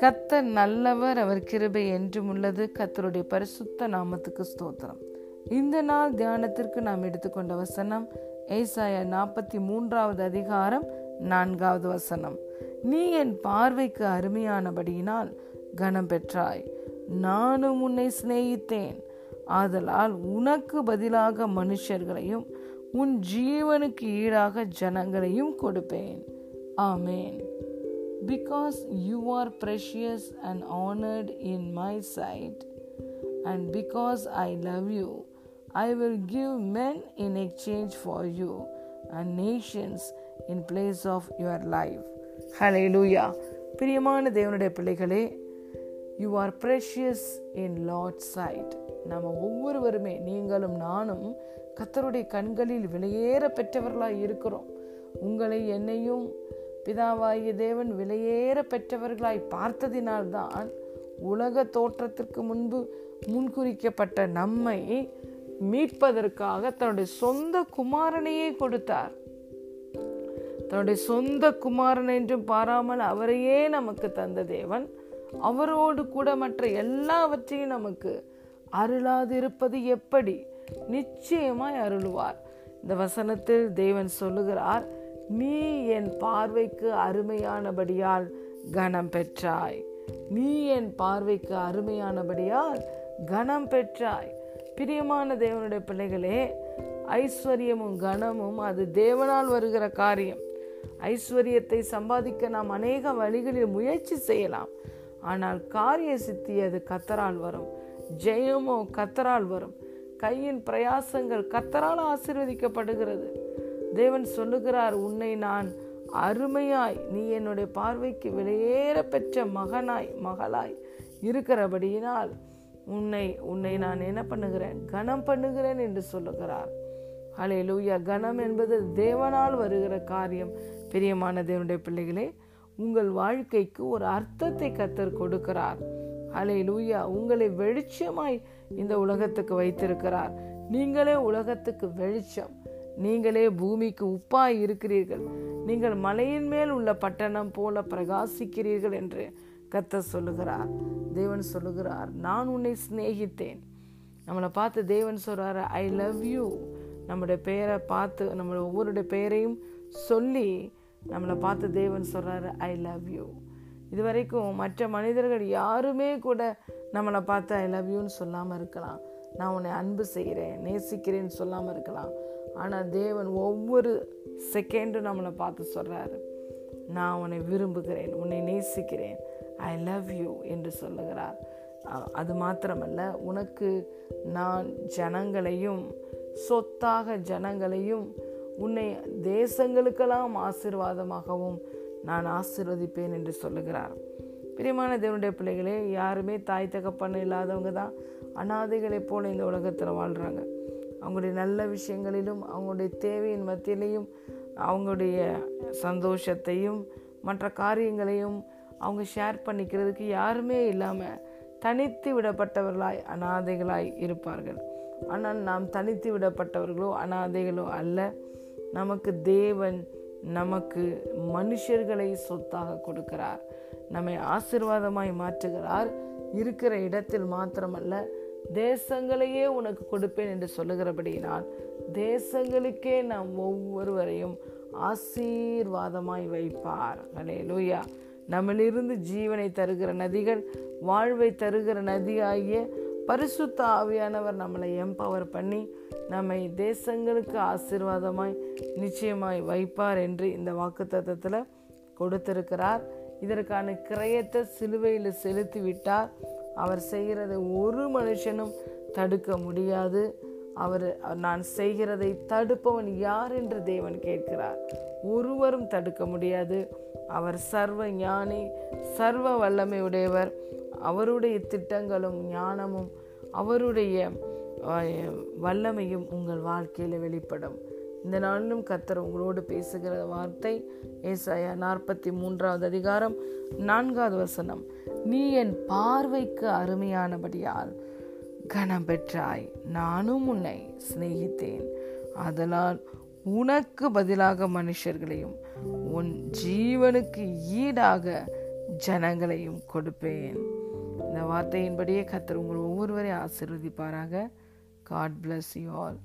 கத்தர் நல்லவர் அவர் கிருபை என்றும் உள்ளது. கத்தருடைய பரிசுத்த நாமத்துக்கு ஸ்தோத்திரம். இந்த நாள் தியானத்திற்கு நாம் எடுத்துக்கொண்ட வசனம் ஏசாய நாற்பத்தி மூன்றாவது அதிகாரம் நான்காவது வசனம். நீ என் பார்வைக்கு அருமையானபடியினால் கனம் பெற்றாய். நானும் உன்னை சிநேகித்தேன். ஆதலால் உனக்கு பதிலாக மனுஷர்களையும் உன் ஜீவனுக்கு ஈடாக ஜனங்களையும் கொடுப்பேன் ஆமேன் because you are precious and honored in my sight, and because I love you, I will give men in exchange for you and nations in place of your life. Hallelujah. பிரியமான தேவனுடைய பிள்ளைகளே you are precious in Lord sight நம்ம ஒவ்வொருவருமே நீங்களும் நானும் கத்தருடைய கண்களில் விலையேற பெற்றவர்களாக இருக்கிறோம். உங்களை என்னையும் பிதாவாகிய தேவன் விலையேற பெற்றவர்களாய் பார்த்ததினால்தான் உலக தோற்றத்திற்கு முன்பு முன்குறிக்கப்பட்ட நம்மை மீட்பதற்காக தன்னுடைய சொந்த குமாரனையே கொடுத்தார். தன்னுடைய சொந்த குமாரன் என்றும் பாராமல் அவரையே நமக்கு தந்த தேவன். அவரோடு கூட மற்ற எல்லாவற்றையும் நமக்கு அருளாதிருப்பது எப்படி? நிச்சயமாய் அருளுவார். இந்த வசனத்தில் தேவன் சொல்லுகிறார் நீ என் பார்வைக்கு அருமையானபடியால் கனம் பெற்றாய். நீ என் பார்வைக்கு அருமையானபடியால் கனம் பெற்றாய். பிரியமான தேவனுடைய பிள்ளைகளே ஐஸ்வர்யமும் கனமும் அது தேவனால் வருகிற காரியம். ஐஸ்வர்யத்தை சம்பாதிக்க நாம் அநேக வழிகளில் முயற்சி செய்யலாம். ஆனால் காரிய சித்தி அது கத்தரால் வரும். ஜெயமோ கத்தரால் வரும். கையின் பிரயாசங்கள் கத்தரால் ஆசிர்வதிக்கப்படுகிறது. தேவன் சொல்லுகிறார் உன்னை நான் அருமையாய் நீ என்னுடைய பார்வைக்கு வெளியேற பெற்ற மகனாய் மகளாய் இருக்கிறபடியினால் உன்னை உன்னை நான் என்ன பண்ணுகிறேன்? கனம் பண்ணுகிறேன் என்று சொல்லுகிறார். ஹலே லூயா கனம் என்பது தேவனால் வருகிற காரியம். பிரியமான தேவனுடைய பிள்ளைகளே உங்கள் வாழ்க்கைக்கு ஒரு அர்த்தத்தை கத்தர் கொடுக்கிறார். அலை லூயா உங்களை வெளிச்சமாய் இந்த உலகத்துக்கு வைத்திருக்கிறார். நீங்களே உலகத்துக்கு வெளிச்சம். நீங்களே பூமிக்கு உப்பாய் இருக்கிறீர்கள். நீங்கள் மலையின் மேல் உள்ள பட்டணம் போல பிரகாசிக்கிறீர்கள் என்று கத்த சொல்லுகிறார். தேவன் சொல்லுகிறார் நான் உன்னை சிநேகித்தேன். நம்மளை பார்த்து தேவன் சொல்கிறாரு ஐ லவ் யூ நம்முடைய பெயரை பார்த்து நம்மளோட ஒவ்வொருடைய பெயரையும் சொல்லி நம்மளை பார்த்து தேவன் சொல்கிறாரு ஐ லவ் யூ இது வரைக்கும் மற்ற மனிதர்கள் யாருமே கூட நம்மளை பார்த்து ஐ லவ் யூன்னு சொல்லாமல் இருக்கலாம். நான் உன்னை அன்பு செய்கிறேன் நேசிக்கிறேன்னு சொல்லாமல் இருக்கலாம். ஆனால் தேவன் ஒவ்வொரு செகண்டும் நம்மளை பார்த்து சொல்கிறாரு நான் உன்னை விரும்புகிறேன் உன்னை நேசிக்கிறேன். ஐ லவ் யூ என்று சொல்லுகிறார். அது மாத்திரமல்ல உனக்கு நான் ஜனங்களையும் சொத்தாக ஜனங்களையும் உன்னை தேசங்களுக்கெல்லாம் ஆசிர்வாதமாகவும் நான் ஆசிர்வதிப்பேன் என்று சொல்லுகிறார். பிரியமான தேவனுடைய பிள்ளைகளே யாருமே தாய் தகப்பன் இல்லாதவங்க தான். அனாதைகளைப் போல இந்த உலகத்தில் வாழ்கிறாங்க அவங்களுடைய நல்ல விஷயங்களிலும் அவங்களுடைய தேவையின் மத்தியிலையும் அவங்களுடைய சந்தோஷத்தையும் மற்ற காரியங்களையும் அவங்க ஷேர் பண்ணிக்கிறதுக்கு யாருமே இல்லாமல் தனித்து விடப்பட்டவர்களாய் அனாதைகளாய் இருப்பார்கள். ஆனால் நாம் தனித்து விடப்பட்டவர்களோ அனாதைகளோ அல்ல. நமக்கு தேவன் நமக்கு மனுஷர்களை சொத்தாக கொடுக்கிறார். நம்மை ஆசிர்வாதமாய் மாற்றுகிறார். இருக்கிற இடத்தில் மாத்திரமல்ல தேசங்களையே உனக்கு கொடுப்பேன் என்று சொல்லுகிறபடியினால் தேசங்களுக்கே நாம் ஒவ்வொருவரையும் ஆசீர்வாதமாய் வைப்பார். அலே லூயா நம்மளிருந்து ஜீவனை தருகிற நதிகள் வாழ்வை தருகிற நதி ஆகிய பரிசுத்த ஆவியானவர் நம்மளை எம்பவர் பண்ணி நம்மை தேசங்களுக்கு ஆசீர்வாதமாய் நிச்சயமாய் வைப்பார் என்று இந்த வாக்கு தத்துவத்தில் கொடுத்திருக்கிறார். இதற்கான கிரயத்தை சிலுவையில் செலுத்தி விட்டார். அவர் செய்கிறதை ஒரு மனுஷனும் தடுக்க முடியாது. அவர் நான் செய்கிறதை தடுப்பவன் யார் என்று தேவன் கேட்கிறார். ஒருவரும் தடுக்க முடியாது. அவர் சர்வ ஞானி சர்வ வல்லமை உடையவர். அவருடைய திட்டங்களும் ஞானமும் அவருடைய வல்லமையும் உங்கள் வாழ்க்கையில் வெளிப்படும். இந்த நாளிலும் கத்தர் உங்களோடு பேசுகிற வார்த்தை ஏசாயா நாற்பத்தி மூன்றாவது அதிகாரம் நான்காவது வசனம். நீ என் பார்வைக்கு அருமையானபடியால் கனம் பெற்றாய். நானும் உன்னை சிநேகித்தேன். அதனால் உனக்கு பதிலாக மனுஷர்களையும் உன் ஜீவனுக்கு ஈடாக ஜனங்களையும் கொடுப்பேன். இந்த வார்த்தையின்படியே கத்தர் உங்கள் ஒவ்வொருவரையும் ஆசிர்வதிப்பாராக. God bless you all